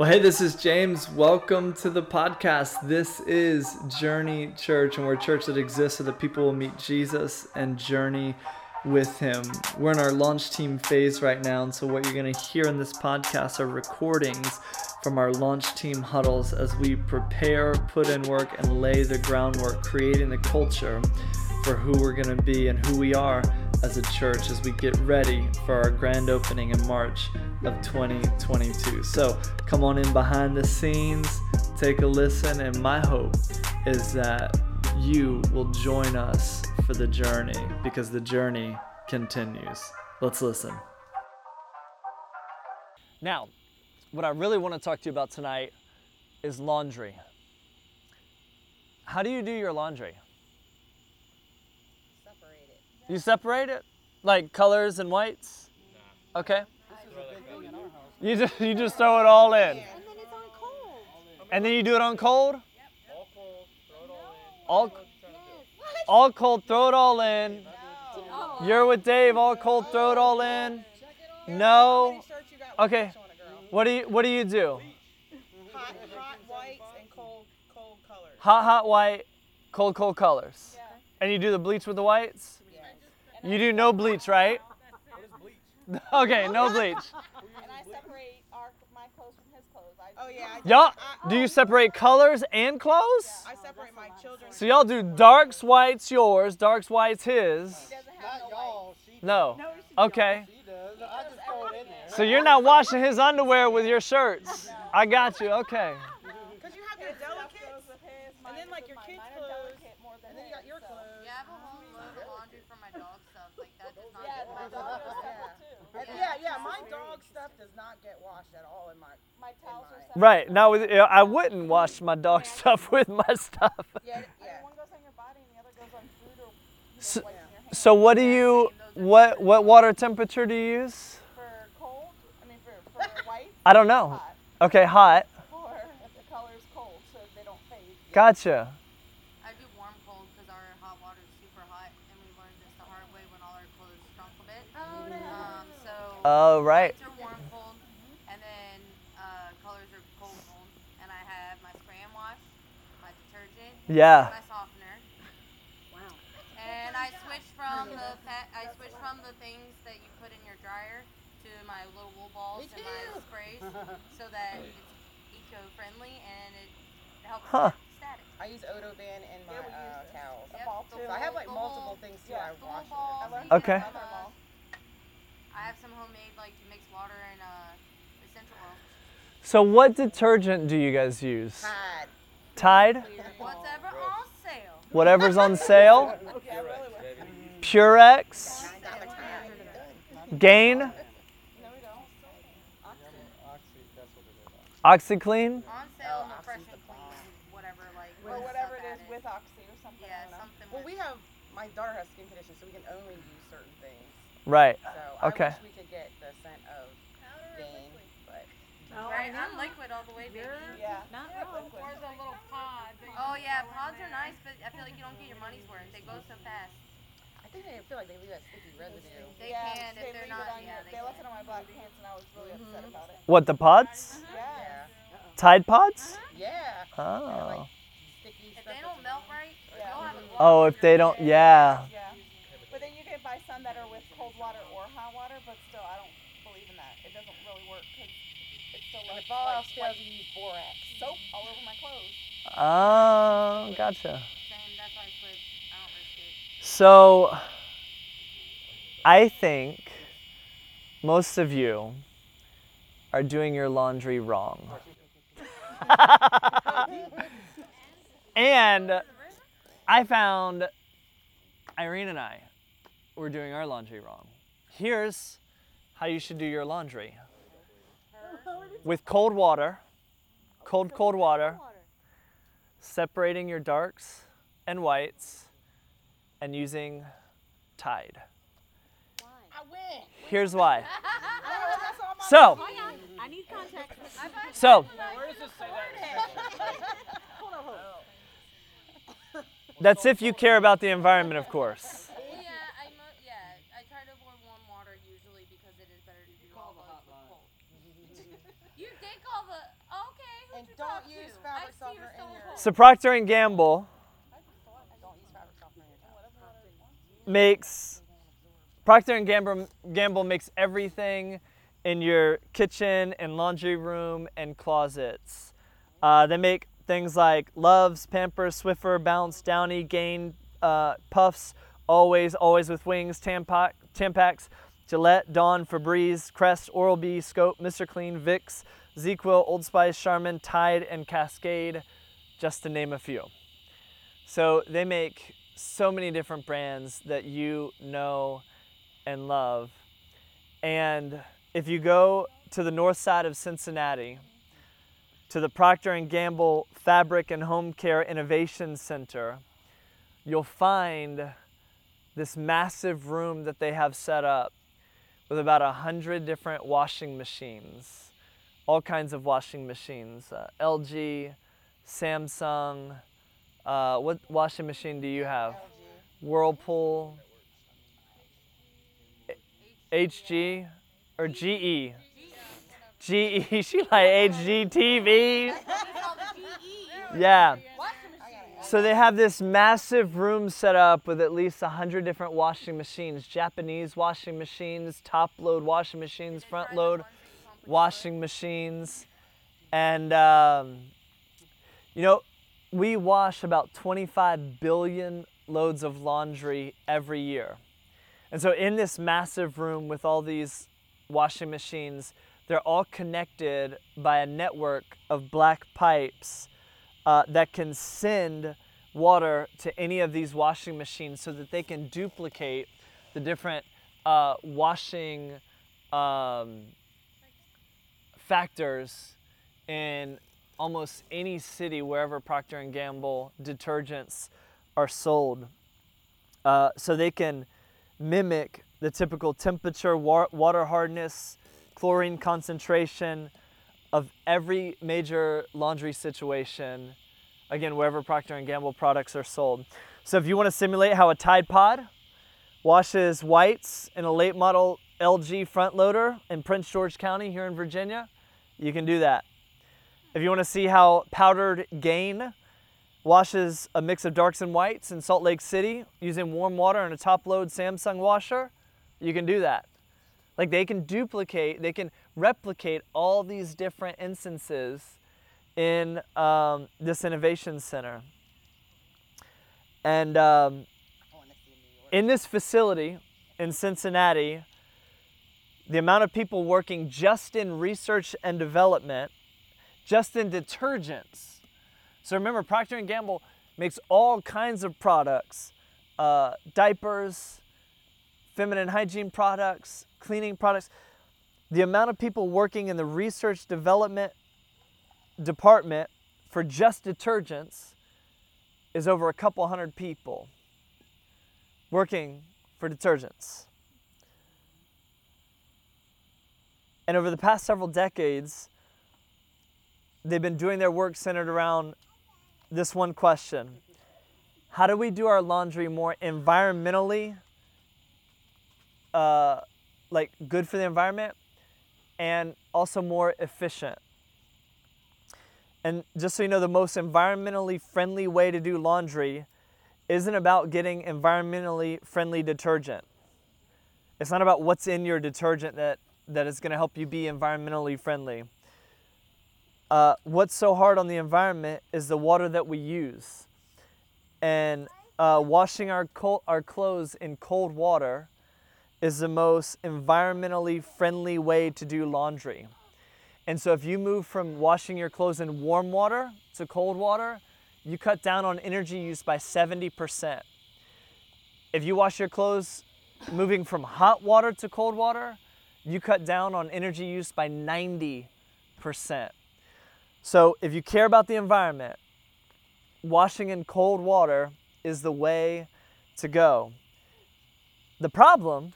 Well, hey, this is James. Welcome to the podcast. This is Journey Church, and we're a church that exists so that people will meet Jesus and journey with him. We're in our launch team phase right now, and so what you're going to hear in this podcast are recordings from our launch team huddles as we prepare, put in work, and lay the groundwork, creating the culture for who we're going to be and who we are as a church as we get ready for our grand opening in March of 2022. So come on in behind the scenes, take a listen, and my hope is that you will join us for the journey because the journey continues. Let's listen. Now, what I really want to talk to you about tonight is laundry. How do you do your laundry? You separate it? Like colors and whites? Okay. You just you just throw it all in. And then it's on cold. And then you do it on cold? All Yes. all cold, throw it all in. Oh. You're with Dave, all cold, throw it all in. No. Okay. What do you what do you do? Hot, hot whites and cold, cold colors. Hot hot white, cold cold colors. And you do the bleach with the whites? You do no bleach, right? Okay, no bleach. And I separate our, my clothes from his clothes. I, Oh yeah. I, Y'all, I, do you um, separate colors and clothes? I separate my children. So y'all do darks, whites yours, darks, whites his. doesn't have no y'all, she, No. Okay. she does. I just throw it in there. So you're not washing his underwear with your shirts. I got you. Okay. Because you have your delicates, with his, and then like your mine. kids' Mine are clothes, delicate more than and then you got his, your so. clothes. Yeah, I have a whole load of laundry for my dog stuff. Like that does not Yeah, my dog is Yeah. separate too. And yeah, yeah. My dog stuff does not get washed at all in my. My towels are mine. separate. Right. Now with- I wouldn't wash my dog stuff with my stuff. Yeah, yeah. one goes on your body and the other goes on food or you So- like in your hand. So what do you what what water temperature do you use? For cold, I mean for, for white, I don't know. hot. Okay, hot. For the colors cold so they don't fade. Gotcha. I do warm cold because our hot water is super hot, and we learned this the hard way when all our clothes shrunk a bit. Oh, Um, so Oh, right. whites are warm cold, and then uh, colors are cold cold. And I have my spray and wash, my detergent, Yeah. my softener. Wow. And I switched from the fat, I switched from the things that you put in your dryer to my little wool balls and my sprays, so that it's eco-friendly and it helps Huh. with static. I use Odoban in my uh, towels. Yep, ball the too. So I have like the multiple wool- things too. yeah, I the wash wool balls, with. the, Okay. I have some homemade like mixed water and uh, essential oil. So what detergent do you guys use? Tide. Tide? Whatever on sale. Whatever's on sale? Yeah, really would. Purex? Got my Tide. Gain? No, we don't. Oxy, that's what it is. OxiClean? On sale, no fresh and clean, whatever like. Or whatever it is with oxy or something. Yeah, I don't know. something. Well, with, we have my daughter has skin conditions, so we can only use certain things. Right. So Okay. I wish we could get the scent of Gain, but oh, right, I'm liquid all the way, baby. Yeah. Not liquid. Or the little pod. Oh yeah, pods are nice, but I feel like you don't get your money's worth. They go so fast. I think they feel like they leave that sticky residue. They yeah, can they if they're leave it not. on Yeah, your, they, they left it on my black pants and I was really upset mm-hmm. about it. What, the pods? Uh-huh. Yeah. Yeah. Tide pods? Uh-huh. Yeah. Oh. Sticky If they don't melt right, Yeah. you'll have a Oh, if they don't, yeah. Yeah. But then you can buy some that are with cold water or hot water, still, I don't believe in that. It doesn't really work because it's still And like, if all like else fails, white you use borax. soap all over my clothes. Oh, gotcha. Same, that's why I switch. I don't risk it. So, I think most of you are doing your laundry wrong. and I found Irene and I were doing our laundry wrong. Here's how you should do your laundry with cold water, cold, cold water, separating your darks and whites, and using Tide. Here's why. That's all my So, oh, context. so Where does this say that? that's if you care about the environment, of course. Yeah, I mo- yeah, I try to avoid warm water usually because it is better to do all those with cold. you did call the Don't use fabric see your softener in your. So Procter and Gamble makes Procter and Gamble, Gamble makes everything in your kitchen and laundry room and closets. Uh, they make things like Luvs, Pampers, Swiffer, Bounce, Downy, Gain, uh, Puffs, Always, Always with Wings, Tampax, Gillette, Dawn, Febreze, Crest, Oral-B, Scope, Mr. Clean, Vicks, ZzzQuil, Old Spice, Charmin, Tide, and Cascade, just to name a few. So they make so many different brands that you know and love. And if you go to the north side of Cincinnati, to the Procter & Gamble Fabric and Home Care Innovation Center, you'll find this massive room that they have set up with about a hundred different washing machines, all kinds of washing machines, uh, LG, Samsung. Uh, what washing machine do you have? Whirlpool, HG, or GE? GE, she like HGTV. Yeah. So they have this massive room set up with at least 100 different washing machines Japanese washing machines, top load washing machines, front load washing machines. And, um, you know, we wash about 25 billion loads of laundry every year. And so, in this massive room with all these washing machines, they're all connected by a network of black pipes uh, that can send water to any of these washing machines so that they can duplicate the different uh, washing um, factors in almost any city wherever Procter Gamble detergents are sold. Uh, so they can mimic the typical temperature, wa- water hardness, chlorine concentration of every major laundry situation. Again, wherever Procter Gamble products are sold. So if you want to simulate how a Tide Pod washes whites in a late model LG front loader in Prince George County here in Virginia, you can do that. If you want to see how powdered Gain washes a mix of darks and whites in Salt Lake City using warm water and a top load Samsung washer, you can do that. Like they can duplicate, they can replicate all these different instances in um, this innovation center. And um, in this facility in Cincinnati, the amount of people working just in research and development, just in detergents. So remember, Procter and Gamble makes all kinds of products, uh, diapers, feminine hygiene products, cleaning products. The amount of people working in the research development department for just detergents is over a couple hundred people working for detergents. And over the past several decades, they've been doing their work centered around this one question How do we do our laundry more environmentally, uh, like good for the environment, and also more efficient? And just so you know, the most environmentally friendly way to do laundry isn't about getting environmentally friendly detergent. It's not about what's in your detergent that, that is going to help you be environmentally friendly. Uh, what's so hard on the environment is the water that we use. And uh, washing our, our clothes in cold water is the most environmentally friendly way to do laundry. And so if you move from washing your clothes in warm water to cold water, you cut down on energy use by 70%. If you wash your clothes moving from hot water to cold water, you cut down on energy use by 90%. So if you care about the environment, washing in cold water is the way to go. The problem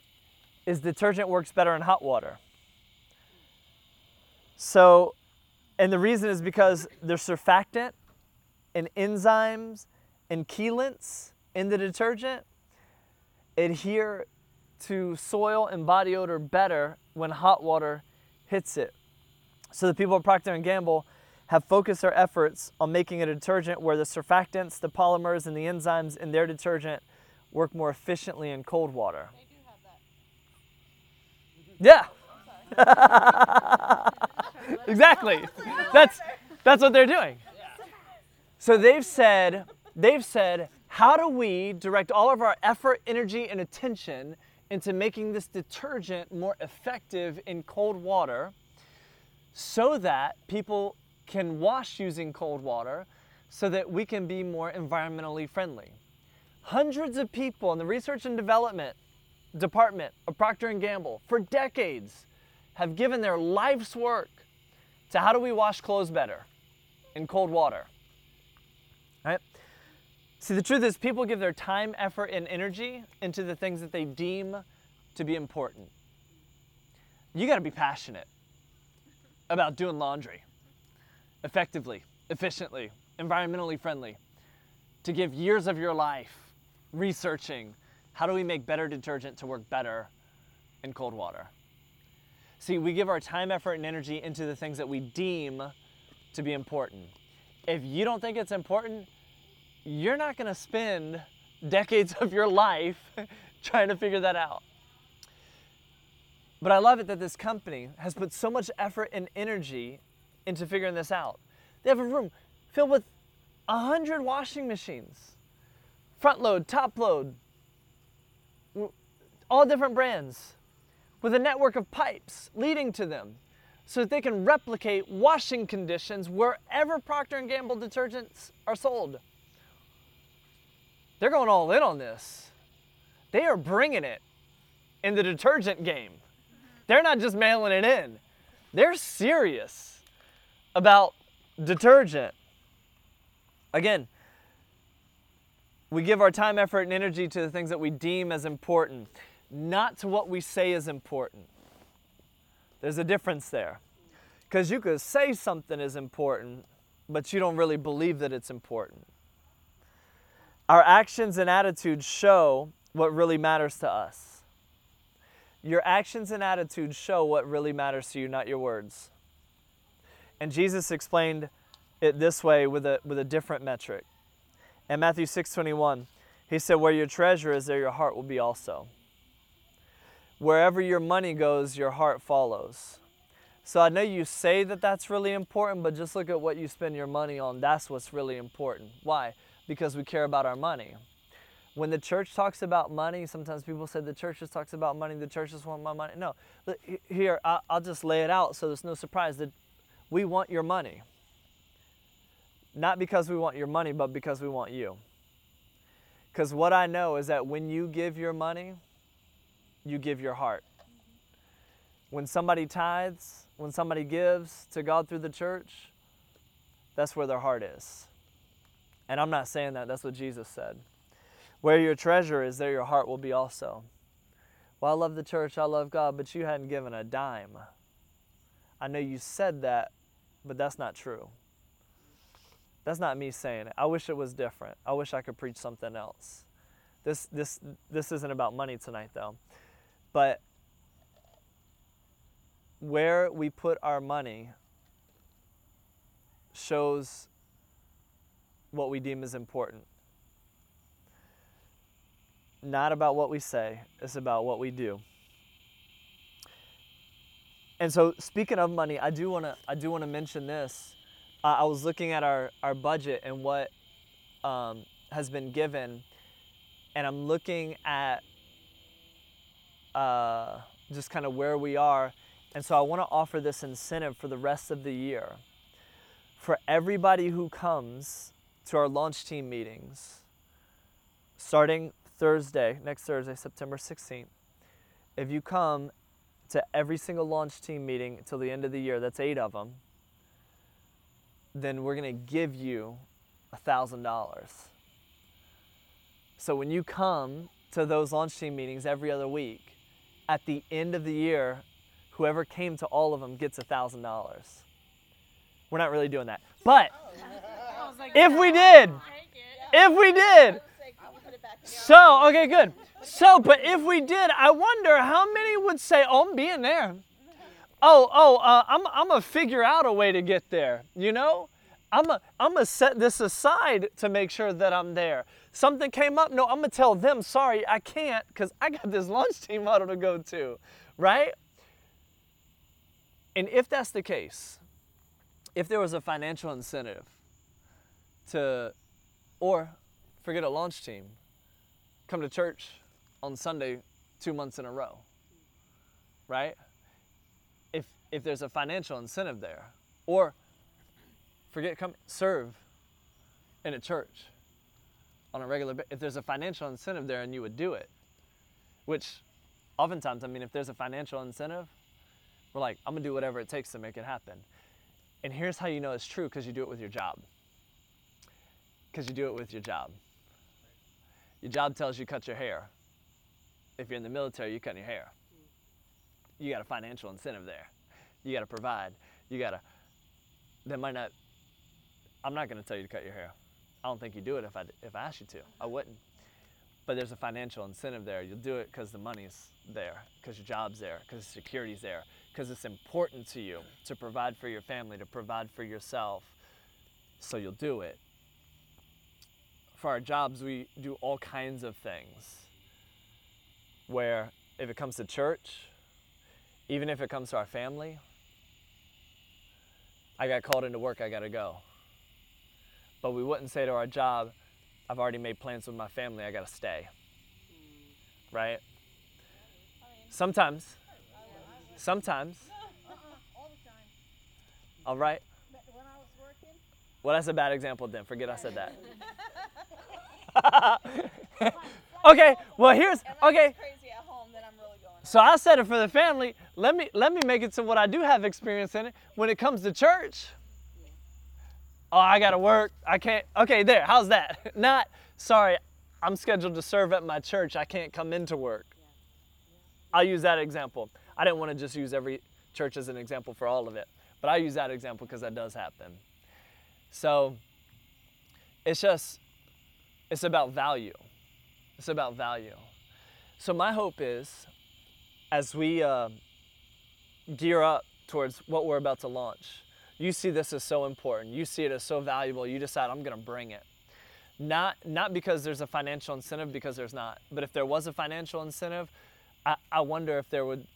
is detergent works better in hot water. So, and the reason is because there's surfactant and enzymes and chelants in the detergent adhere to soil and body odor better when hot water hits it. So the people at Procter & Gamble have focused their efforts on making a detergent where the surfactants, the polymers, and the enzymes in their detergent work more efficiently in cold water. Yeah. exactly. That's that's what they're doing. So they've said they've said how do we direct all of our effort, energy and attention into making this detergent more effective in cold water so that people can wash using cold water so that we can be more environmentally friendly. Hundreds of people in the research and development department of Procter & Gamble for decades have given their life's work to how do we wash clothes better in cold water. Right? See, the truth is people give their time, effort, and energy into the things that they deem to be important. You got to be passionate about doing laundry effectively, efficiently, environmentally friendly, to give years of your life researching how do we make better detergent to work better in cold water. See, we give our time, effort, and energy into the things that we deem to be important. If you don't think it's important, you're not going to spend decades of your life trying to figure that out. But I love it that this company has put so much effort and energy into figuring this out. They have a room filled with a hundred washing machines, front load, top load, all different brands, with a network of pipes leading to them, so that they can replicate washing conditions wherever Procter and Gamble detergents are sold. They're going all in on this. They are bringing it in the detergent game. They're not just mailing it in. They're serious about detergent. Again, we give our time, effort, and energy to the things that we deem as important, not to what we say is important. There's a difference there. Because you could say something is important, but you don't really believe that it's important. Our actions and attitudes show what really matters to us. Your actions and attitudes show what really matters to you, not your words. And Jesus explained it this way with a, with a different metric. In Matthew 6:21, he said, "Where your treasure is, there your heart will be also." Wherever your money goes, your heart follows. So I know you say that that's really important, but just look at what you spend your money on. That's what's really important. Why? Because we care about our money. When the church talks about money, sometimes people say the church just talks about money, the church just want my money. No, here, I'll just lay it out so there's no surprise that we want your money. Not because we want your money, but because we want you. Because what I know is that when you give your money, you give your heart. When somebody tithes, when somebody gives to God through the church, that's where their heart is. And I'm not saying that, that's what Jesus said. Where your treasure is, there your heart will be also. Well, I love the church, I love God, but you hadn't given a dime. I know you said that, but that's not true. That's not me saying it. I wish it was different. I wish I could preach something else. This this this isn't about money tonight though. But where we put our money shows what we deem as important. Not about what we say, it's about what we do. And so speaking of money, I do want to I do want to mention this. Uh, I was looking at our our budget and what um, has been given, and I'm looking at uh, just kind of where we are. And so I want to offer this incentive for the rest of the year. For everybody who comes to our launch team meetings, starting Thursday, next Thursday, September 16th, if you come to every single launch team meeting until the end of the year, that's eight of them, then we're going to give you $1,000. So when you come to those launch team meetings every other week, at the end of the year, whoever came to all of them gets $1,000. We're not really doing that. But if we did, if we did, so, okay, good. So, but if we did, I wonder how many would say, Oh, I'm being there. oh, oh, uh, I'm, I'm gonna figure out a way to get there, you know? I'm gonna I'm gonna set this aside to make sure that I'm there. Something came up, no, I'm gonna tell them, sorry, I can't, because I got this launch team huddle to go to, right? And if that's the case, if there was a financial incentive to, or forget a launch team, come to church on Sunday two months in a row, right? If, if there's a financial incentive there, or forget come serve in a church on a regular ba- if there's a financial incentive there and you would do it which oftentimes i mean if there's a financial incentive we're like i'm gonna do whatever it takes to make it happen. And here's how you know it's true because you do it with your job. Because you do it with your job. Your job tells you cut your hair if you're in the military you cut your hair you got a financial incentive there you got to provide you got to that might not I'm not going to tell you to cut your hair. I don't think you do it if I if I asked you to. I wouldn't. But there's a financial incentive there. You'll do it because the money's there, because your job's there, because security's there, because it's important to you to provide for your family, to provide for yourself. So you'll do it. For our jobs, we do all kinds of things. Where if it comes to church, even if it comes to our family, I got called into work, I got to go but we wouldn't say to our job, I've already made plans with my family, I gotta stay. Right? Sometimes. Sometimes. All right. Well, that's a bad example then. Forget I said that. okay, well, here's, okay. just crazy at home, really. So I said it for the family. Let me let me make it to what I do have experience in it. When it comes to church, oh, I gotta work. I can't. Okay, there. How's that? Not sorry. I'm scheduled to serve at my church. I can't come into work. I'll use that example. I didn't want to just use every church as an example for all of it, but I use that example because that does happen. So it's just it's about value. It's about value. So my hope is as we uh, gear up towards what we're about to launch, you see this as so important. You see it as so valuable. You decide, I'm going to bring it. Not, not because there's a financial incentive, because there's not. But if there was a financial incentive, I, I wonder if there would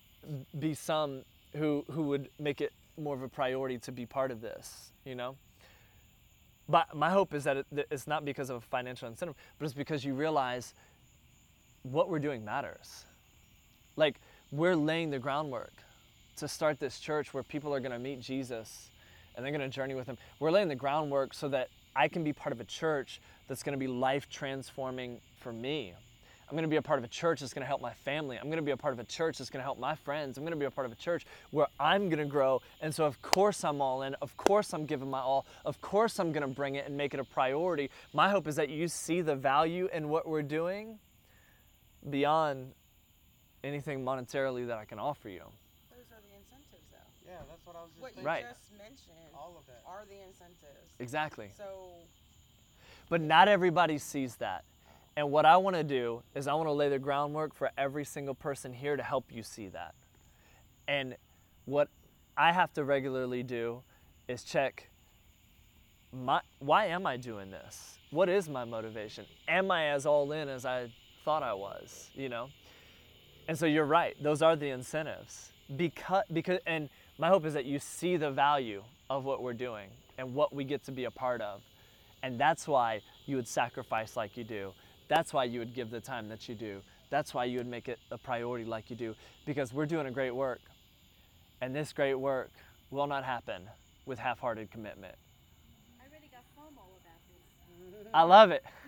be some who, who would make it more of a priority to be part of this, you know? But my hope is that it, that it's not because of a financial incentive, but it's because you realize what we're doing matters. Like, we're laying the groundwork to start this church where people are going to meet Jesus and they're going to journey with him. We're laying the groundwork so that I can be part of a church that's going to be life transforming for me. I'm going to be a part of a church that's going to help my family. I'm going to be a part of a church that's going to help my friends. I'm going to be a part of a church where I'm going to grow. And so, of course, I'm all in. Of course, I'm giving my all. Of course, I'm going to bring it and make it a priority. My hope is that you see the value in what we're doing beyond anything monetarily that I can offer you. Those are the incentives, though. Yeah, that's what I was just What you. Right. just mentioned All of that. are the incentives. Exactly. So But not everybody sees that. And what I want to do is I want to lay the groundwork for every single person here to help you see that. And what I have to regularly do is check my why am I doing this? What is my motivation? Am I as all in as I thought I was, you know? And so you're right. Those are the incentives. Because because and my hope is that you see the value of what we're doing and what we get to be a part of. And that's why you would sacrifice like you do. That's why you would give the time that you do. That's why you would make it a priority like you do. Because we're doing a great work. And this great work will not happen with half hearted commitment. I really got FOMO about this I love it.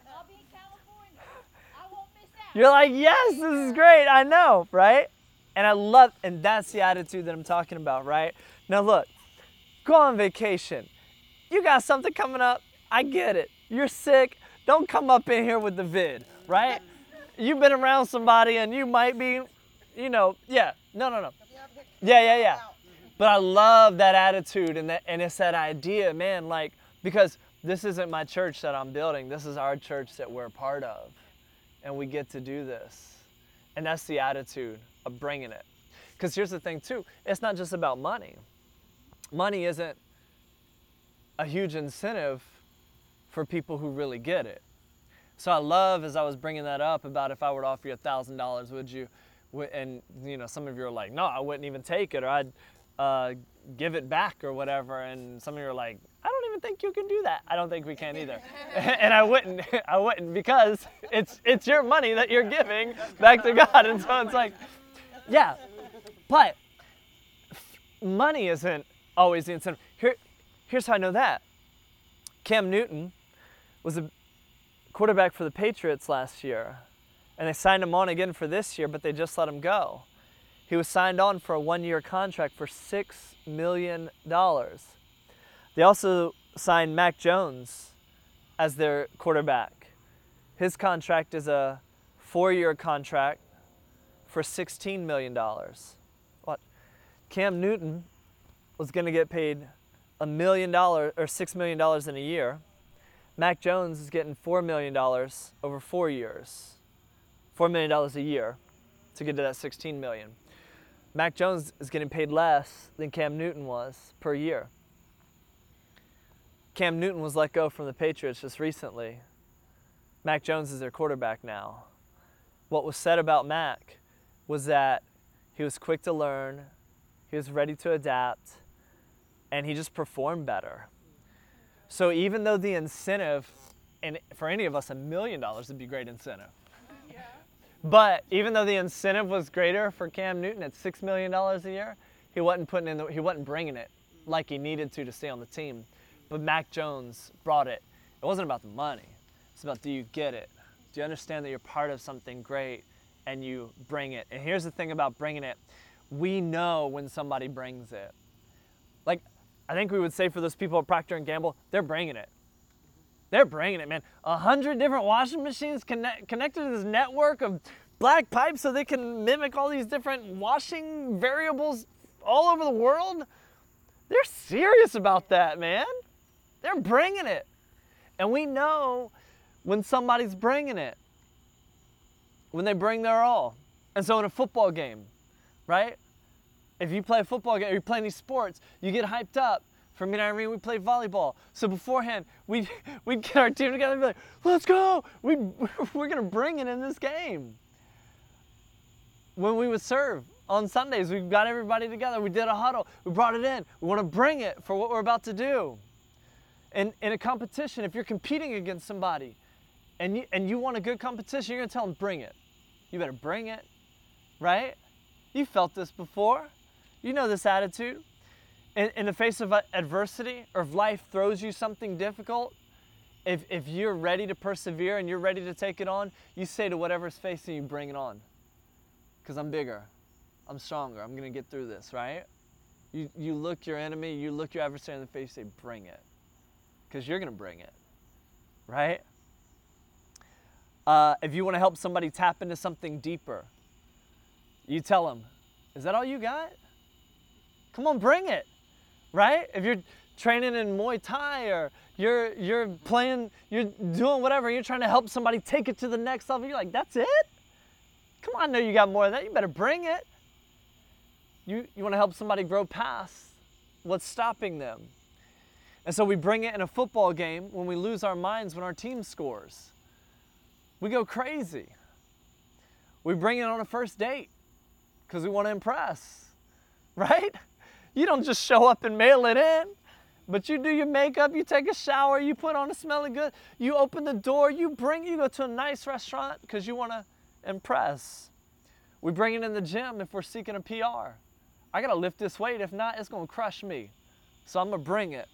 You're like, yes, this is great. I know, right? And I love, and that's the attitude that I'm talking about, right? Now, look, go on vacation. You got something coming up. I get it. You're sick. Don't come up in here with the vid, right? You've been around somebody and you might be, you know, yeah. No, no, no. Yeah, yeah, yeah. But I love that attitude and that, and it's that idea, man. Like because this isn't my church that I'm building. This is our church that we're a part of, and we get to do this. And that's the attitude of bringing it. Because here's the thing too. It's not just about money. Money isn't a huge incentive for people who really get it. So I love as I was bringing that up about if I were to offer you a thousand dollars, would you? And you know, some of you are like, no, I wouldn't even take it, or I'd uh, give it back, or whatever. And some of you are like, don't think you can do that. I don't think we can either. and I wouldn't, I wouldn't because it's it's your money that you're giving back to God, and so it's like, yeah, but money isn't always the incentive. Here, here's how I know that. Cam Newton was a quarterback for the Patriots last year, and they signed him on again for this year, but they just let him go. He was signed on for a one-year contract for six million dollars. They also signed Mac Jones as their quarterback. His contract is a four-year contract for $16 million. What? Cam Newton was going to get paid a million dollars or $6 million in a year. Mac Jones is getting $4 million over four years. $4 million a year to get to that 16 million. Mac Jones is getting paid less than Cam Newton was per year. Cam Newton was let go from the Patriots just recently. Mac Jones is their quarterback now. What was said about Mac was that he was quick to learn, he was ready to adapt, and he just performed better. So even though the incentive, and for any of us, a million dollars would be great incentive. But even though the incentive was greater for Cam Newton at six million dollars a year, he wasn't putting in the, he wasn't bringing it like he needed to to stay on the team. But Mac Jones brought it. It wasn't about the money. It's about do you get it? Do you understand that you're part of something great and you bring it? And here's the thing about bringing it. We know when somebody brings it. Like I think we would say for those people at Procter Gamble, they're bringing it. They're bringing it, man. A hundred different washing machines connect, connected to this network of black pipes so they can mimic all these different washing variables all over the world. They're serious about that, man. They're bringing it. And we know when somebody's bringing it, when they bring their all. And so in a football game, right? If you play a football game or you play any sports, you get hyped up. For me and Irene, we played volleyball. So beforehand, we'd, we'd get our team together and be like, let's go. We, we're going to bring it in this game. When we would serve on Sundays, we got everybody together. We did a huddle. We brought it in. We want to bring it for what we're about to do. And in a competition, if you're competing against somebody and you, and you want a good competition, you're to tell them, bring it. You better bring it, right? You felt this before. You know this attitude. In, in the face of adversity or if life throws you something difficult, if, if you're ready to persevere and you're ready to take it on, you say to whatever's facing you, bring it on. Because I'm bigger, I'm stronger, I'm to get through this, right? You, you look your enemy, you look your adversary in the face, say, bring it. Because you're going to bring it, right? Uh, if you want to help somebody tap into something deeper, you tell them, is that all you got? Come on, bring it, right? If you're training in Muay Thai or you're you're playing, you're doing whatever, you're trying to help somebody take it to the next level. You're like, that's it? Come on, I know you got more than that. You better bring it. You you want to help somebody grow past what's stopping them. And so we bring it in a football game when we lose our minds when our team scores. We go crazy. We bring it on a first date because we want to impress, right? You don't just show up and mail it in, but you do your makeup, you take a shower, you put on a smelling good, you open the door, you bring, you go to a nice restaurant because you want to impress. We bring it in the gym if we're seeking a PR. I got to lift this weight. If not, it's going to crush me, So I'm going to bring it.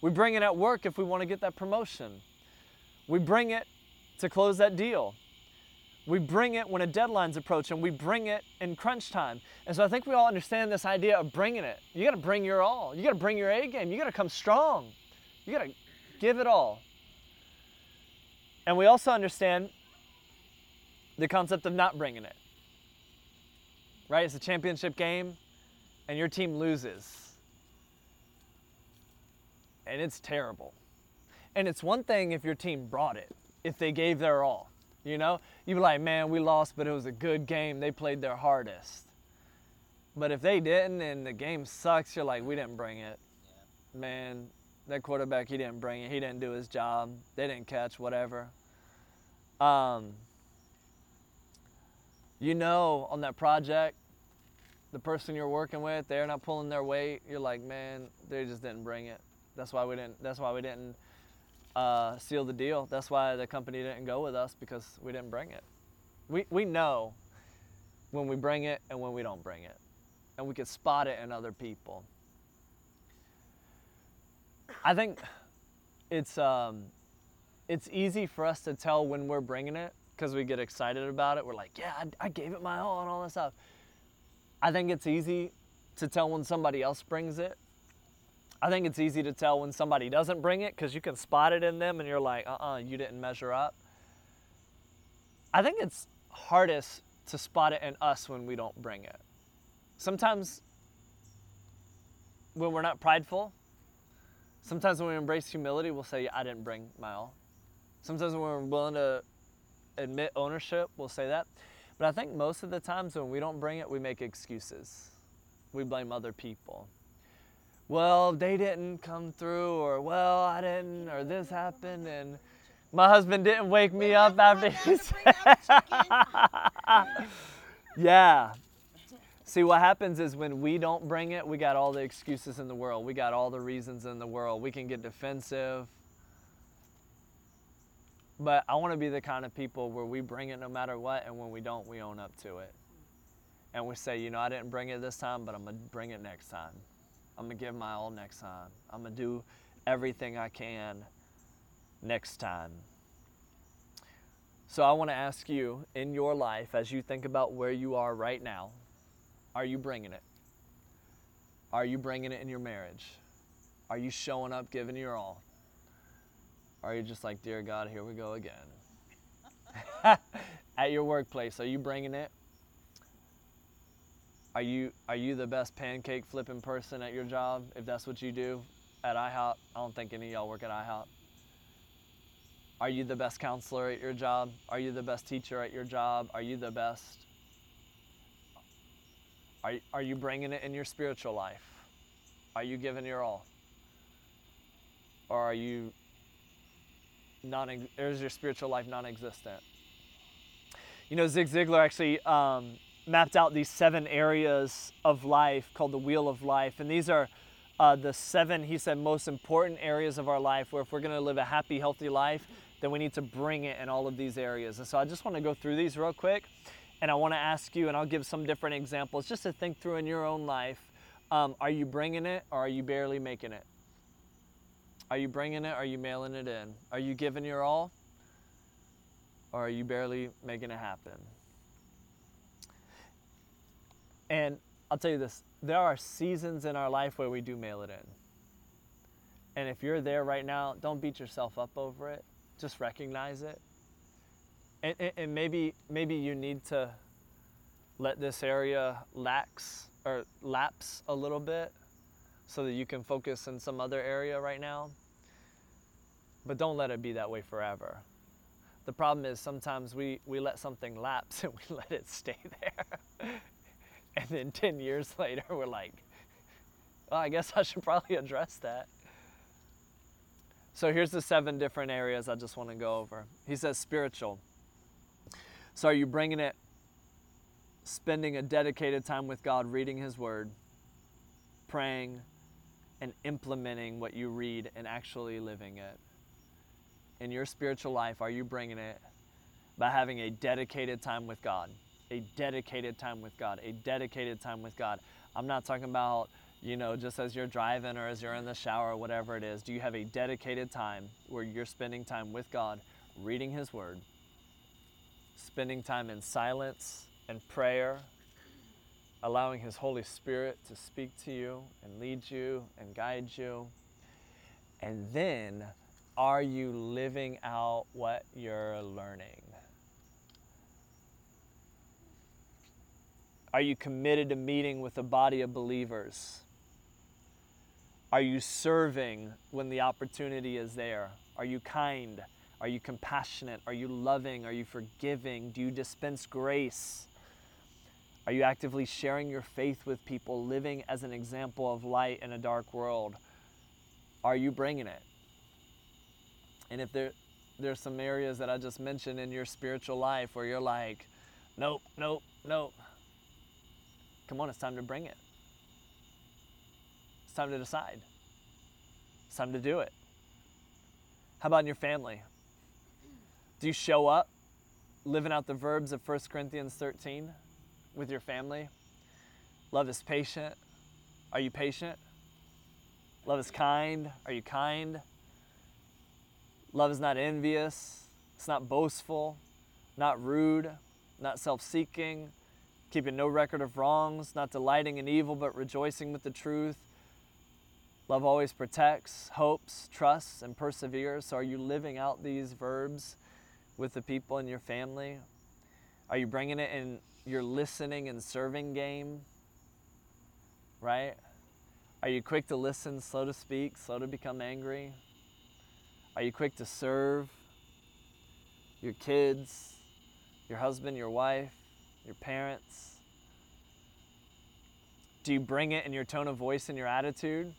We bring it at work if we want to get that promotion. We bring it to close that deal. We bring it when a deadline's approaching. We bring it in crunch time. And so I think we all understand this idea of bringing it. You got to bring your all. You got to bring your A game. You got to come strong. You got to give it all. And we also understand the concept of not bringing it. Right? It's a championship game and your team loses. And it's terrible. And it's one thing if your team brought it, if they gave their all. You know, you'd be like, man, we lost, but it was a good game. They played their hardest. But if they didn't and the game sucks, you're like, we didn't bring it. Man, that quarterback, he didn't bring it. He didn't do his job. They didn't catch, whatever. Um, you know, on that project, the person you're working with, they're not pulling their weight. You're like, man, they just didn't bring it. That's why we didn't. That's why we didn't uh, seal the deal. That's why the company didn't go with us because we didn't bring it. We, we know when we bring it and when we don't bring it. And we can spot it in other people. I think it's, um, it's easy for us to tell when we're bringing it because we get excited about it. We're like, yeah, I, I gave it my all and all this stuff. I think it's easy to tell when somebody else brings it I think it's easy to tell when somebody doesn't bring it because you can spot it in them and you're like, uh uh-uh, uh, you didn't measure up. I think it's hardest to spot it in us when we don't bring it. Sometimes when we're not prideful, sometimes when we embrace humility, we'll say, I didn't bring my all. Sometimes when we're willing to admit ownership, we'll say that. But I think most of the times when we don't bring it, we make excuses. We blame other people well, they didn't come through, or well, I didn't, or this happened, and my husband didn't wake me up after he said, Yeah. See, what happens is when we don't bring it, we got all the excuses in the world. We got all the reasons in the world. We can get defensive. But I want to be the kind of people where we bring it no matter what, and when we don't, we own up to it. And we say, you know, I didn't bring it this time, but I'm going to bring it next time. I'm going to give my all next time. I'm going to do everything I can next time. So I want to ask you in your life, as you think about where you are right now, are you bringing it? Are you bringing it in your marriage? Are you showing up, giving your all? Are you just like, dear God, here we go again? At your workplace, are you bringing it? Are you are you the best pancake flipping person at your job? If that's what you do at IHOP, I don't think any of y'all work at IHOP. Are you the best counselor at your job? Are you the best teacher at your job? Are you the best? Are, are you bringing it in your spiritual life? Are you giving your all? Or are you non, is your spiritual life non existent? You know, Zig Ziglar actually um, mapped out these seven areas of life called the wheel of life. And these are uh, the seven, he said, most important areas of our life where if we're going to live a happy, healthy life, then we need to bring it in all of these areas. And so I just want to go through these real quick. And I want to ask you, and I'll give some different examples just to think through in your own life. Um, are you bringing it or are you barely making it? Are you bringing it are you mailing it in? Are you giving your all or are you barely making it happen? And I'll tell you this there are seasons in our life where we do mail it in. And if you're there right now, don't beat yourself up over it. Just recognize it. And, and, and maybe maybe you need to let this area lax or lapse a little bit so that you can focus in some other area right now. But don't let it be that way forever. The problem is sometimes we, we let something lapse and we let it stay there. And then 10 years later, we're like, well, I guess I should probably address that. So here's the seven different areas I just want to go over. He says spiritual. So are you bringing it, spending a dedicated time with God, reading His Word, praying, and implementing what you read and actually living it? In your spiritual life, are you bringing it by having a dedicated time with God? A dedicated time with God, a dedicated time with God. I'm not talking about you know, just as you're driving or as you're in the shower or whatever it is? Do you have a dedicated time where you're spending time with God, reading His Word, spending time in silence and prayer, allowing His Holy Spirit to speak to you and lead you and guide you? And then, are you living out what you're learning? Are you committed to meeting with a body of believers? Are you serving when the opportunity is there? Are you kind? Are you compassionate? Are you loving? Are you forgiving? Do you dispense grace? Are you actively sharing your faith with people, living as an example of light in a dark world? Are you bringing it? And if there, there's some areas that I just mentioned in your spiritual life where you're like, nope, nope, nope, come on, it's time to bring it. It's time to decide. It's time to do it. How about in your family? Do you show up living out the verbs of 1 Corinthians 13 with your family? Love is patient. Are you patient? Love is kind. Are you kind? Love is not envious. It's not boastful, not rude, not self seeking, keeping no record of wrongs, not delighting in evil, but rejoicing with the truth. Love always protects, hopes, trusts, and perseveres. So, are you living out these verbs with the people in your family? Are you bringing it in your listening and serving game? Right? Are you quick to listen, slow to speak, slow to become angry? Are you quick to serve your kids, your husband, your wife, your parents? Do you bring it in your tone of voice and your attitude?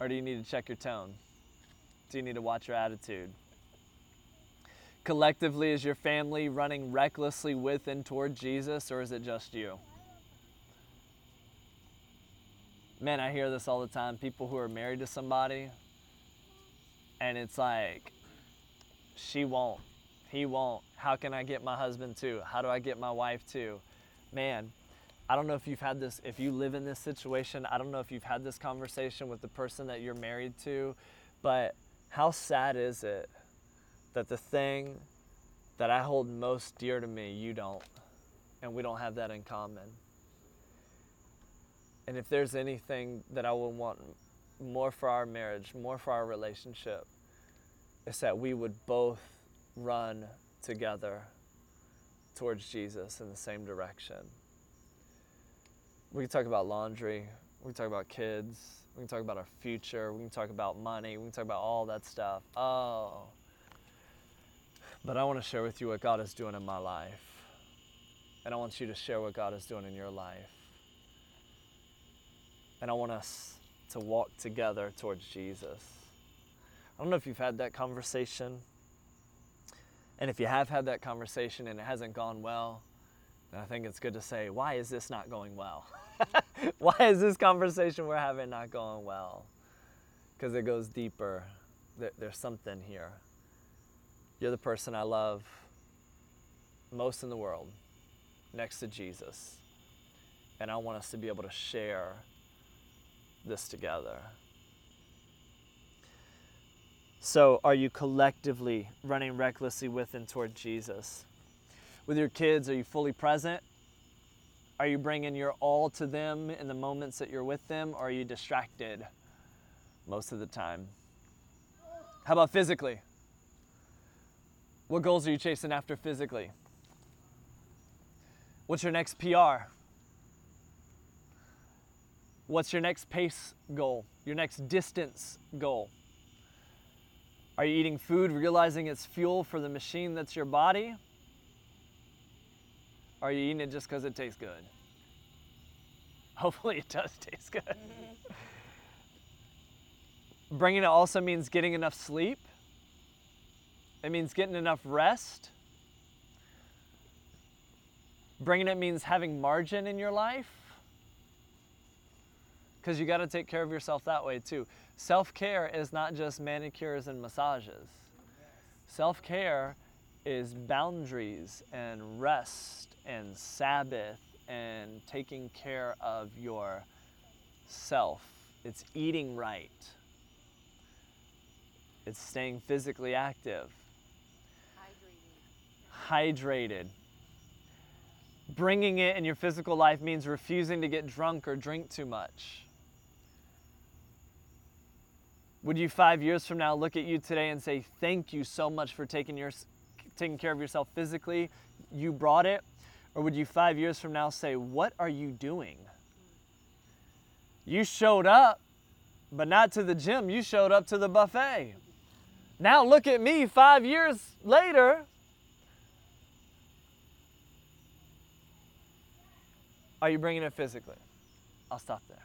Or do you need to check your tone? Do you need to watch your attitude? Collectively, is your family running recklessly with and toward Jesus, or is it just you? Man, I hear this all the time. People who are married to somebody, and it's like, she won't, he won't. How can I get my husband to? How do I get my wife to? Man, I don't know if you've had this, if you live in this situation, I don't know if you've had this conversation with the person that you're married to, but how sad is it that the thing that I hold most dear to me, you don't, and we don't have that in common? And if there's anything that I would want more for our marriage, more for our relationship, it's that we would both run together towards Jesus in the same direction. We can talk about laundry, we can talk about kids, we can talk about our future, we can talk about money, we can talk about all that stuff. Oh. But I want to share with you what God is doing in my life. And I want you to share what God is doing in your life. And I want us to walk together towards Jesus. I don't know if you've had that conversation. And if you have had that conversation and it hasn't gone well, then I think it's good to say, why is this not going well? why is this conversation we're having not going well? Because it goes deeper. There's something here. You're the person I love most in the world, next to Jesus. And I want us to be able to share this together. So, are you collectively running recklessly with and toward Jesus? With your kids, are you fully present? Are you bringing your all to them in the moments that you're with them, or are you distracted most of the time? How about physically? What goals are you chasing after physically? What's your next PR? What's your next pace goal? Your next distance goal? Are you eating food realizing it's fuel for the machine that's your body? Are you eating it just because it tastes good? Hopefully, it does taste good. Bringing it also means getting enough sleep, it means getting enough rest. Bringing it means having margin in your life because you got to take care of yourself that way too. Self care is not just manicures and massages, self care is boundaries and rest and Sabbath and taking care of your self. It's eating right. It's staying physically active, Hydrating. hydrated. Bringing it in your physical life means refusing to get drunk or drink too much. Would you five years from now look at you today and say, Thank you so much for taking, your, taking care of yourself physically? You brought it. Or would you five years from now say, What are you doing? You showed up, but not to the gym. You showed up to the buffet. Now look at me five years later. Are you bringing it physically? I'll stop there.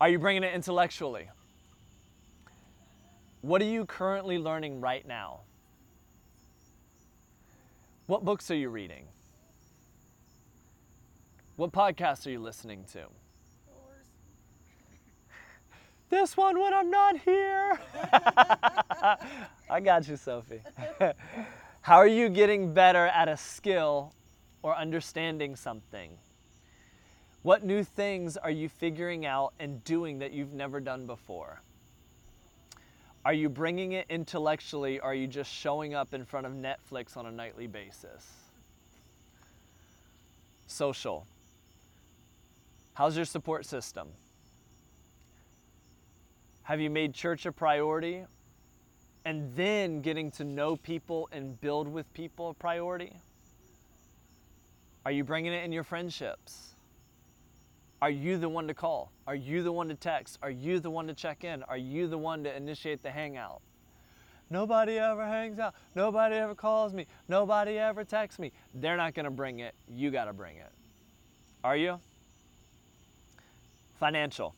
Are you bringing it intellectually? What are you currently learning right now? What books are you reading? What podcasts are you listening to? This one when I'm not here. I got you, Sophie. How are you getting better at a skill or understanding something? What new things are you figuring out and doing that you've never done before? Are you bringing it intellectually or are you just showing up in front of Netflix on a nightly basis? Social. How's your support system? Have you made church a priority and then getting to know people and build with people a priority? Are you bringing it in your friendships? Are you the one to call? Are you the one to text? Are you the one to check in? Are you the one to initiate the hangout? Nobody ever hangs out. Nobody ever calls me. Nobody ever texts me. They're not going to bring it. You got to bring it. Are you? Financial.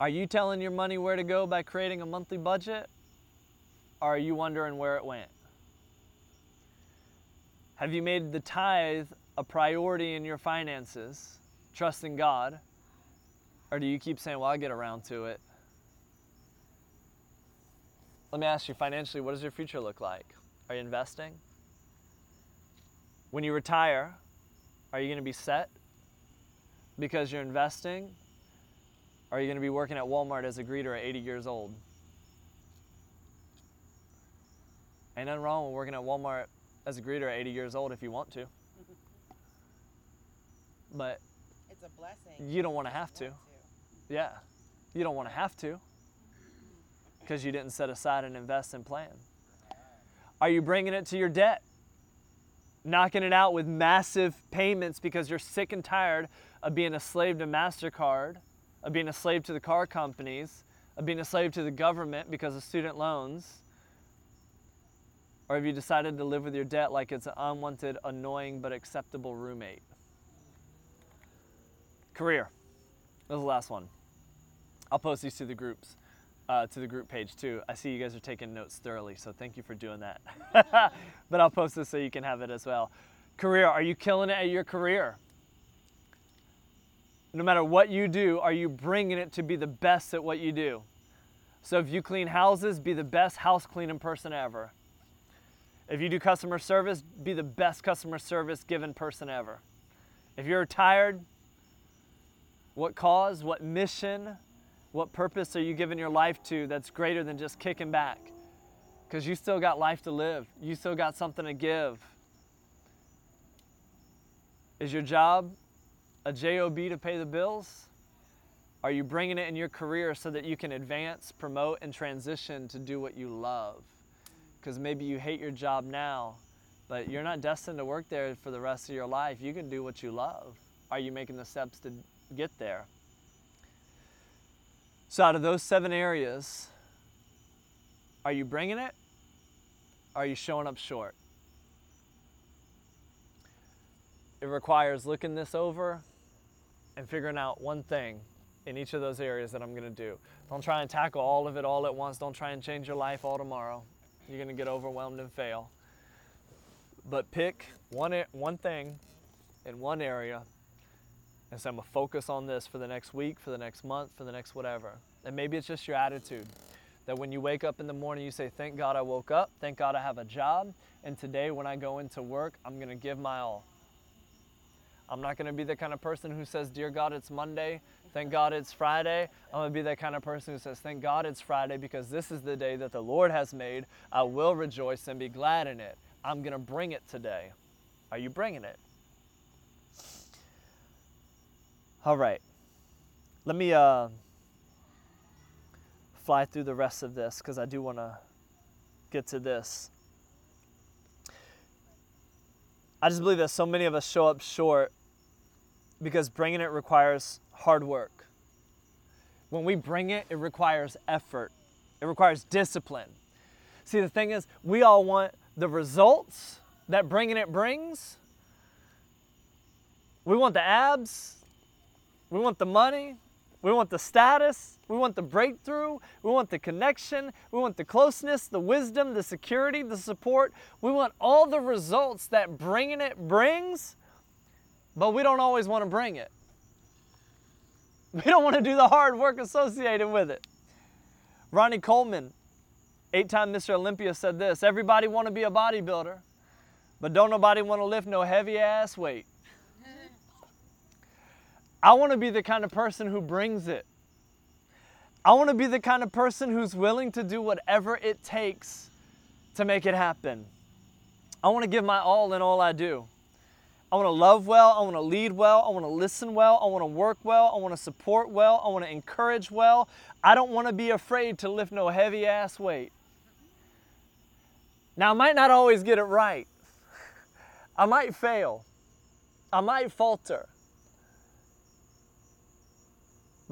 Are you telling your money where to go by creating a monthly budget? Or are you wondering where it went? Have you made the tithe a priority in your finances, trusting God? Or do you keep saying, well, I'll get around to it? Let me ask you financially, what does your future look like? Are you investing? When you retire, are you going to be set because you're investing? Are you going to be working at Walmart as a greeter at 80 years old? Ain't nothing wrong with working at Walmart as a greeter at 80 years old if you want to. But It's a blessing. you don't want to have to. Want Yeah. You don't want to have to because you didn't set aside and invest and plan. Are you bringing it to your debt? Knocking it out with massive payments because you're sick and tired of being a slave to MasterCard, of being a slave to the car companies, of being a slave to the government because of student loans? Or have you decided to live with your debt like it's an unwanted, annoying, but acceptable roommate? Career. This is the last one. I'll post these to the groups, uh, to the group page too. I see you guys are taking notes thoroughly, so thank you for doing that. but I'll post this so you can have it as well. Career. Are you killing it at your career? No matter what you do, are you bringing it to be the best at what you do? So if you clean houses, be the best house cleaning person ever. If you do customer service, be the best customer service given person ever. If you're retired, what cause, what mission, what purpose are you giving your life to that's greater than just kicking back? Because you still got life to live, you still got something to give. Is your job a job to pay the bills? Are you bringing it in your career so that you can advance, promote, and transition to do what you love? Because maybe you hate your job now, but you're not destined to work there for the rest of your life. You can do what you love. Are you making the steps to get there? So, out of those seven areas, are you bringing it? Are you showing up short? It requires looking this over and figuring out one thing in each of those areas that I'm going to do. Don't try and tackle all of it all at once. Don't try and change your life all tomorrow. You're going to get overwhelmed and fail. But pick one, one thing in one area and say, I'm to focus on this for the next week, for the next month, for the next whatever. And maybe it's just your attitude that when you wake up in the morning, you say, Thank God I woke up. Thank God I have a job. And today, when I go into work, I'm going to give my all. I'm not going to be the kind of person who says, Dear God, it's Monday. Thank God it's Friday. I'm going to be that kind of person who says, Thank God it's Friday because this is the day that the Lord has made. I will rejoice and be glad in it. I'm going to bring it today. Are you bringing it? All right. Let me uh, fly through the rest of this because I do want to get to this. I just believe that so many of us show up short because bringing it requires hard work. When we bring it, it requires effort, it requires discipline. See, the thing is, we all want the results that bringing it brings. We want the abs, we want the money, we want the status, we want the breakthrough, we want the connection, we want the closeness, the wisdom, the security, the support. We want all the results that bringing it brings, but we don't always want to bring it. We don't want to do the hard work associated with it. Ronnie Coleman, eight time Mr. Olympia, said this Everybody want to be a bodybuilder, but don't nobody want to lift no heavy ass weight. I want to be the kind of person who brings it. I want to be the kind of person who's willing to do whatever it takes to make it happen. I want to give my all in all I do. I want to love well. I want to lead well. I want to listen well. I want to work well. I want to support well. I want to encourage well. I don't want to be afraid to lift no heavy ass weight. Now, I might not always get it right. I might fail. I might falter.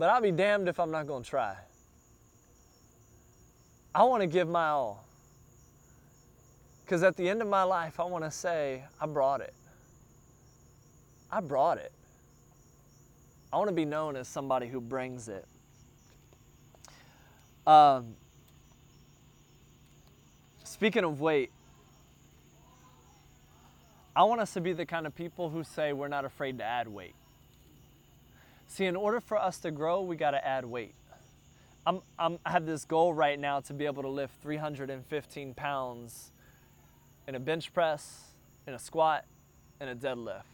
But I'll be damned if I'm not going to try. I want to give my all. Because at the end of my life, I want to say, I brought it. I brought it. I want to be known as somebody who brings it. Um, speaking of weight, I want us to be the kind of people who say we're not afraid to add weight. See, in order for us to grow, we got to add weight. I'm, I'm, I have this goal right now to be able to lift 315 pounds in a bench press, in a squat, and a deadlift.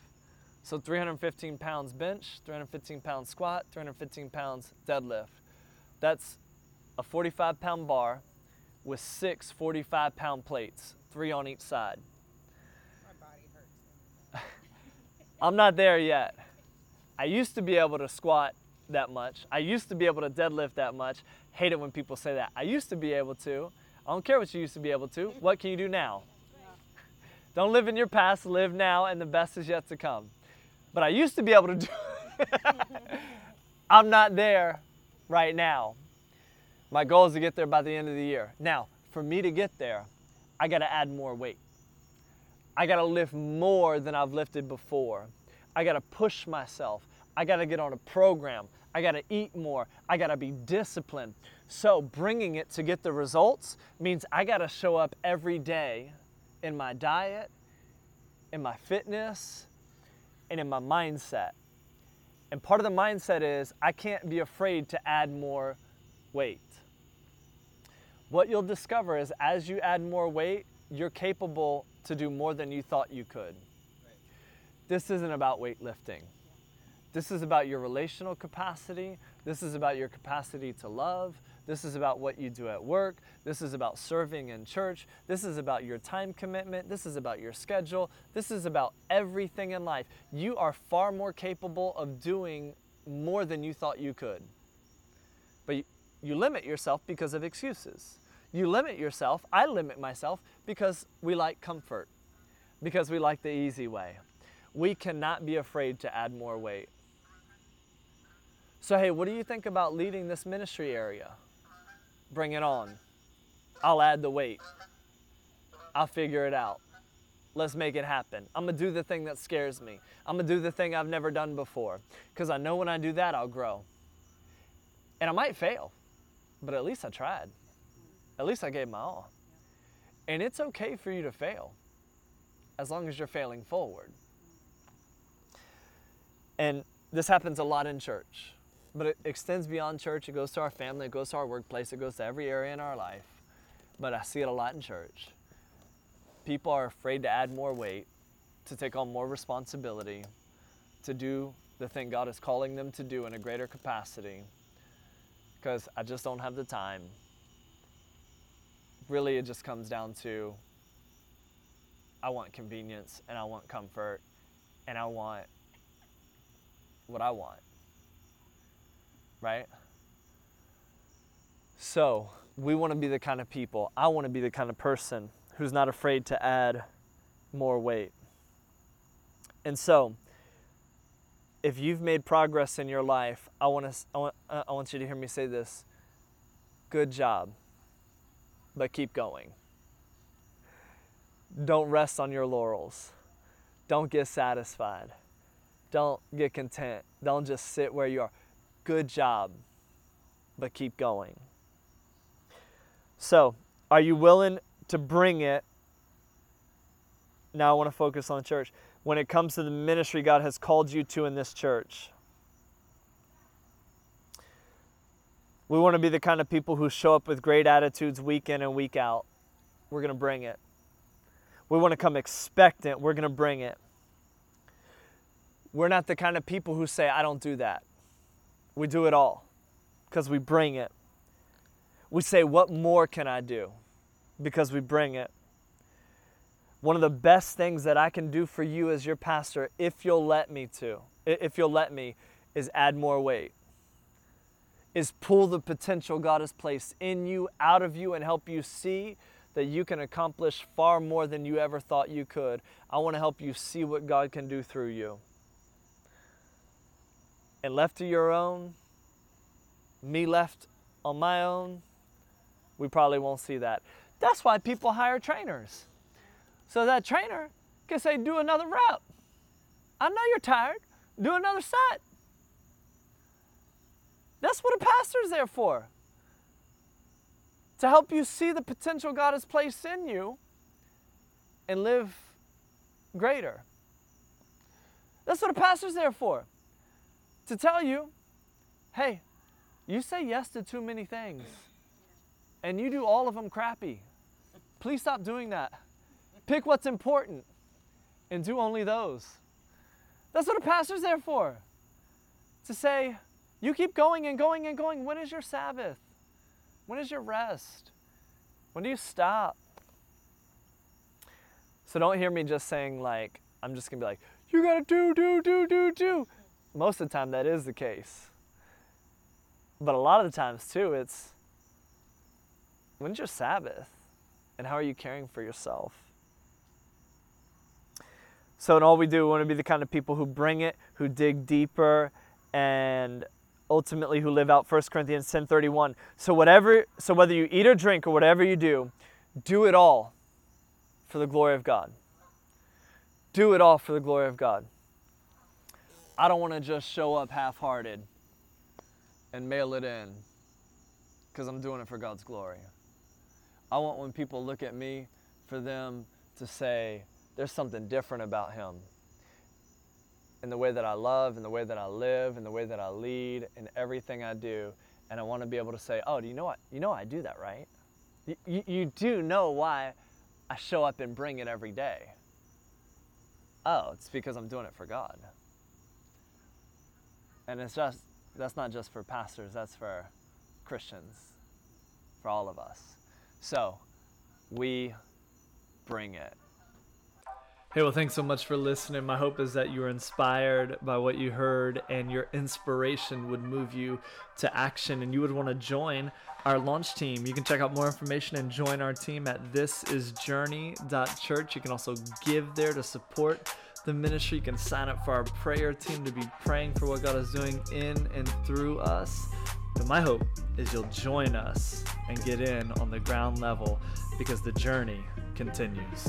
So 315 pounds bench, 315 pounds squat, 315 pounds deadlift. That's a 45 pound bar with six 45 pound plates, three on each side. My body hurts. I'm not there yet. I used to be able to squat that much. I used to be able to deadlift that much. Hate it when people say that. I used to be able to. I don't care what you used to be able to. What can you do now? Don't live in your past, live now, and the best is yet to come. But I used to be able to do I'm not there right now. My goal is to get there by the end of the year. Now, for me to get there, I got to add more weight. I got to lift more than I've lifted before. I got to push myself. I got to get on a program. I got to eat more. I got to be disciplined. So, bringing it to get the results means I got to show up every day in my diet, in my fitness, and in my mindset. And part of the mindset is I can't be afraid to add more weight. What you'll discover is as you add more weight, you're capable to do more than you thought you could. This isn't about weightlifting. This is about your relational capacity. This is about your capacity to love. This is about what you do at work. This is about serving in church. This is about your time commitment. This is about your schedule. This is about everything in life. You are far more capable of doing more than you thought you could. But you, you limit yourself because of excuses. You limit yourself, I limit myself because we like comfort, because we like the easy way. We cannot be afraid to add more weight. So, hey, what do you think about leading this ministry area? Bring it on. I'll add the weight. I'll figure it out. Let's make it happen. I'm gonna do the thing that scares me. I'm gonna do the thing I've never done before. Because I know when I do that, I'll grow. And I might fail, but at least I tried. At least I gave my all. And it's okay for you to fail as long as you're failing forward. And this happens a lot in church, but it extends beyond church. It goes to our family, it goes to our workplace, it goes to every area in our life. But I see it a lot in church. People are afraid to add more weight, to take on more responsibility, to do the thing God is calling them to do in a greater capacity because I just don't have the time. Really, it just comes down to I want convenience and I want comfort and I want what I want. Right? So, we want to be the kind of people, I want to be the kind of person who's not afraid to add more weight. And so, if you've made progress in your life, I want, to, I, want, uh, I want you to hear me say this good job, but keep going. Don't rest on your laurels. Don't get satisfied. Don't get content. Don't just sit where you are. Good job, but keep going. So, are you willing to bring it? Now I want to focus on church. When it comes to the ministry God has called you to in this church, we want to be the kind of people who show up with great attitudes week in and week out. We're going to bring it. We want to come expectant. We're going to bring it. We're not the kind of people who say, I don't do that. We do it all because we bring it. We say, What more can I do? Because we bring it. One of the best things that I can do for you as your pastor, if you'll let me to, if you'll let me, is add more weight. Is pull the potential God has placed in you, out of you, and help you see that you can accomplish far more than you ever thought you could. I want to help you see what God can do through you. And left to your own, me left on my own, we probably won't see that. That's why people hire trainers. So that trainer can say, do another rep. I know you're tired. Do another set. That's what a pastor is there for. To help you see the potential God has placed in you and live greater. That's what a pastor's there for. To tell you, hey, you say yes to too many things and you do all of them crappy. Please stop doing that. Pick what's important and do only those. That's what a pastor's there for. To say, you keep going and going and going. When is your Sabbath? When is your rest? When do you stop? So don't hear me just saying, like, I'm just gonna be like, you gotta do, do, do, do, do. Most of the time, that is the case. But a lot of the times, too, it's when's your Sabbath? And how are you caring for yourself? So, in all we do, we want to be the kind of people who bring it, who dig deeper, and ultimately who live out 1 Corinthians 10:31. So whatever so whether you eat or drink or whatever you do, do it all for the glory of God. Do it all for the glory of God. I don't want to just show up half-hearted and mail it in because I'm doing it for God's glory. I want when people look at me for them to say there's something different about him in the way that I love, in the way that I live, in the way that I lead, in everything I do. And I want to be able to say, oh, do you know what? You know I do that, right? You, you, you do know why I show up and bring it every day. Oh, it's because I'm doing it for God. And it's just, that's not just for pastors, that's for Christians, for all of us. So, we bring it. Hey, well, thanks so much for listening. My hope is that you were inspired by what you heard and your inspiration would move you to action and you would want to join our launch team. You can check out more information and join our team at thisisjourney.church. You can also give there to support the ministry. You can sign up for our prayer team to be praying for what God is doing in and through us. But my hope is you'll join us and get in on the ground level because the journey continues.